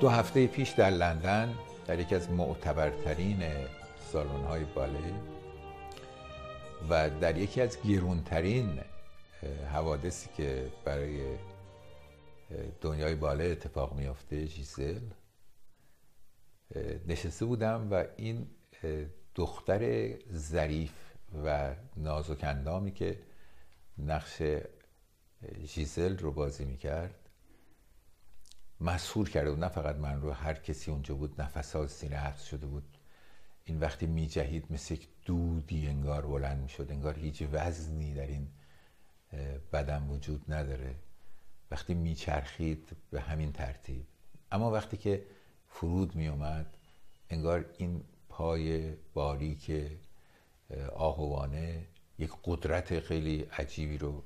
دو هفته پیش در لندن در یکی از معتبرترین سالن های باله و در یکی از گیرونترین حوادثی که برای دنیای باله اتفاق میافته ژیزل. نشسته بودم و این دختر ظریف و نازک اندامی که نقش ژیزل رو بازی می‌کرد مسهور کرده بود. نه فقط من رو هر کسی اونجا بود نفس ها سینه حبس شده بود. این وقتی میجهید مثل یک دودی انگار بلند می‌شد. انگار هیچ وزنی در این بدن وجود نداره. وقتی میچرخید به همین ترتیب. اما وقتی که فرود میومد انگار این پای باریک آهوانه یک قدرت خیلی عجیبی رو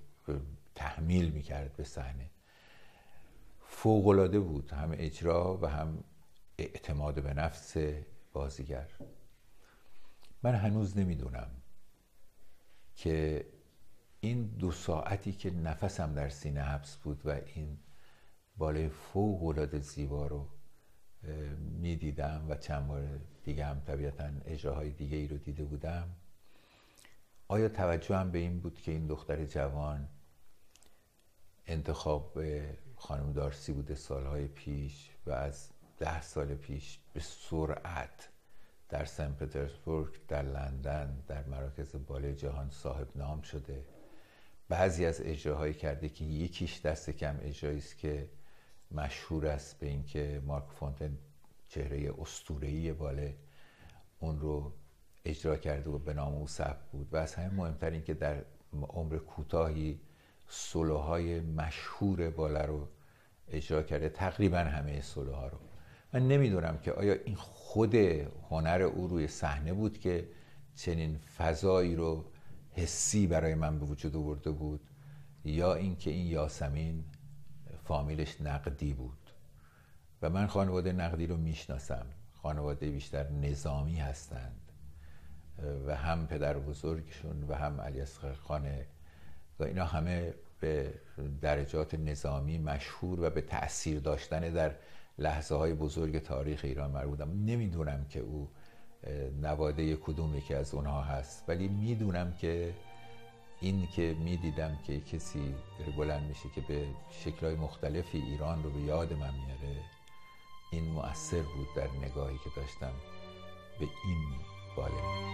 تحمیل می‌کرد به صحنه. فوقالعاده بود هم اجرا و هم اعتماد به نفس بازیگر. من هنوز نمی‌دونم که این دو ساعتی که نفسم در سینه حبس بود و این بالای فوق زیبا رو می‌دیدم و چند بار دیگه هم طبیعتا اجراهای دیگه ای رو دیده بودم. آیا توجه هم به این بود که این دختر جوان انتخاب خانم دارسی بوده سالهای پیش و از ده سال پیش به سرعت در سن پترزبورگ در لندن در مراکز بالای جهان صاحب نام شده. بعضی از اجراهایی کرده که یکیش دست کم اجرایی است که مشهور است به اینکه مارک فونتن چهره اسطوره‌ای باله اون رو اجرا کرده و به نام او ثبت بود. و از همه مهمتر این که در عمر کوتاهی سولوهای مشهور باله رو اجرا کرده. تقریبا همه سولوها رو. من نمی‌دونم که آیا این خود هنر او روی صحنه بود که چنین فضایی رو حسی برای من به وجود آورده بود یا اینکه این یاسمین فامیلش نقدی بود. و من خانواده نقدی رو می‌شناسم. خانواده بیشتر نظامی هستند. و هم پدر بزرگشون و هم علی خان و اینا همه به درجات نظامی مشهور و به تاثیر داشتن در لحظه های بزرگ تاریخ ایران مربوطم نمی‌دونم که او نواده کدوم یکی از اونها هست ولی می‌دونم که این که می‌دیدم که کسی بلند میشه که به شکلهای مختلفی ایران رو به یاد من میاره این مؤثر بود در نگاهی که داشتم به این باله